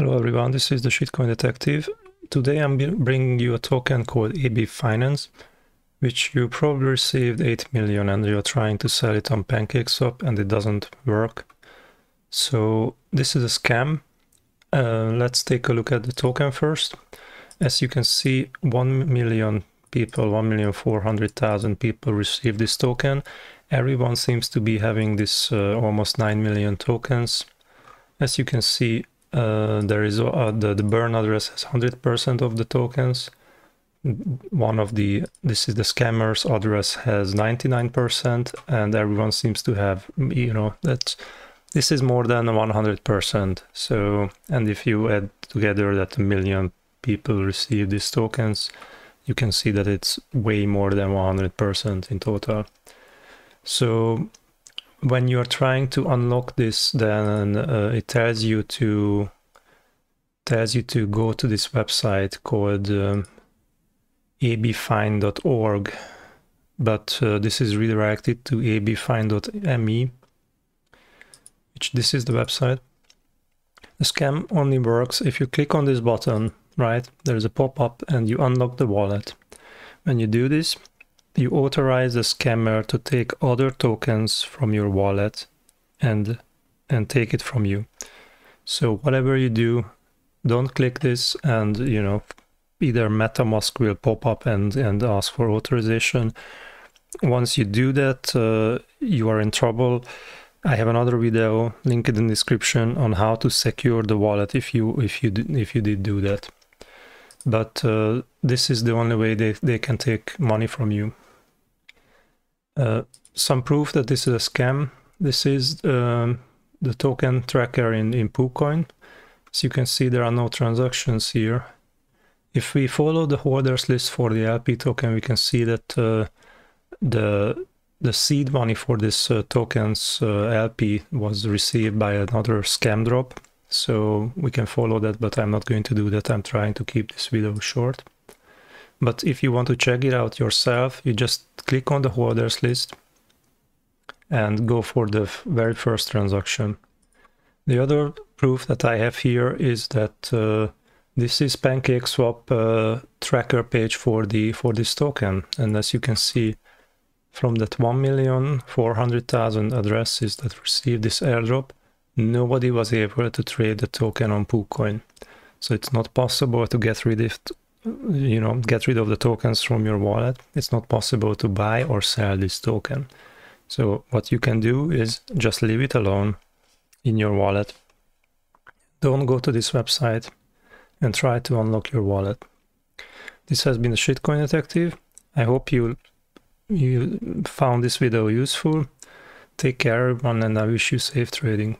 Hello everyone, this is the Shitcoin Detective. Today I'm bringing you a token called EB Finance, which you probably received 8 million and you're trying to sell it on PancakeSwap and it doesn't work. So this is a scam. Uh, let's take a look at the token first. As you can see, 1 million people, 1,400,000 people received this token. Everyone seems to be having this uh, almost 9 million tokens. As you can see, uh, there is uh, the, the burn address has 100% of the tokens. One of the, this is the scammer's address has 99% and everyone seems to have, you know, that this is more than 100%. So, and if you add together that a million people receive these tokens, you can see that it's way more than 100% in total. So when you're trying to unlock this, then uh, it tells you to tells you to go to this website called um, abfind.org, but uh, this is redirected to abfind.me, which this is the website. The scam only works if you click on this button, right? There's a pop-up and you unlock the wallet. When you do this, you authorize the scammer to take other tokens from your wallet and and take it from you. So whatever you do, don't click this and you know either MetaMask will pop up and and ask for authorization. Once you do that, uh, you are in trouble. I have another video linked in the description on how to secure the wallet if you if you if you did do that. But uh, this is the only way they, they can take money from you. Uh, some proof that this is a scam. This is um, the token tracker in, in PooCoin. As you can see, there are no transactions here. If we follow the holders list for the LP token, we can see that uh, the the seed money for this uh, token's uh, LP was received by another scam drop. So we can follow that, but I'm not going to do that. I'm trying to keep this video short. But if you want to check it out yourself, you just click on the holders list and go for the very first transaction. The other proof that I have here is that uh, this is PancakeSwap uh, tracker page for the for this token, and as you can see, from that 1,400,000 addresses that received this airdrop, nobody was able to trade the token on PooCoin. So it's not possible to get rid of you know, get rid of the tokens from your wallet, it's not possible to buy or sell this token. So what you can do is just leave it alone in your wallet. Don't go to this website and try to unlock your wallet. This has been Shitcoin Detective. I hope you you found this video useful. Take care everyone and I wish you safe trading.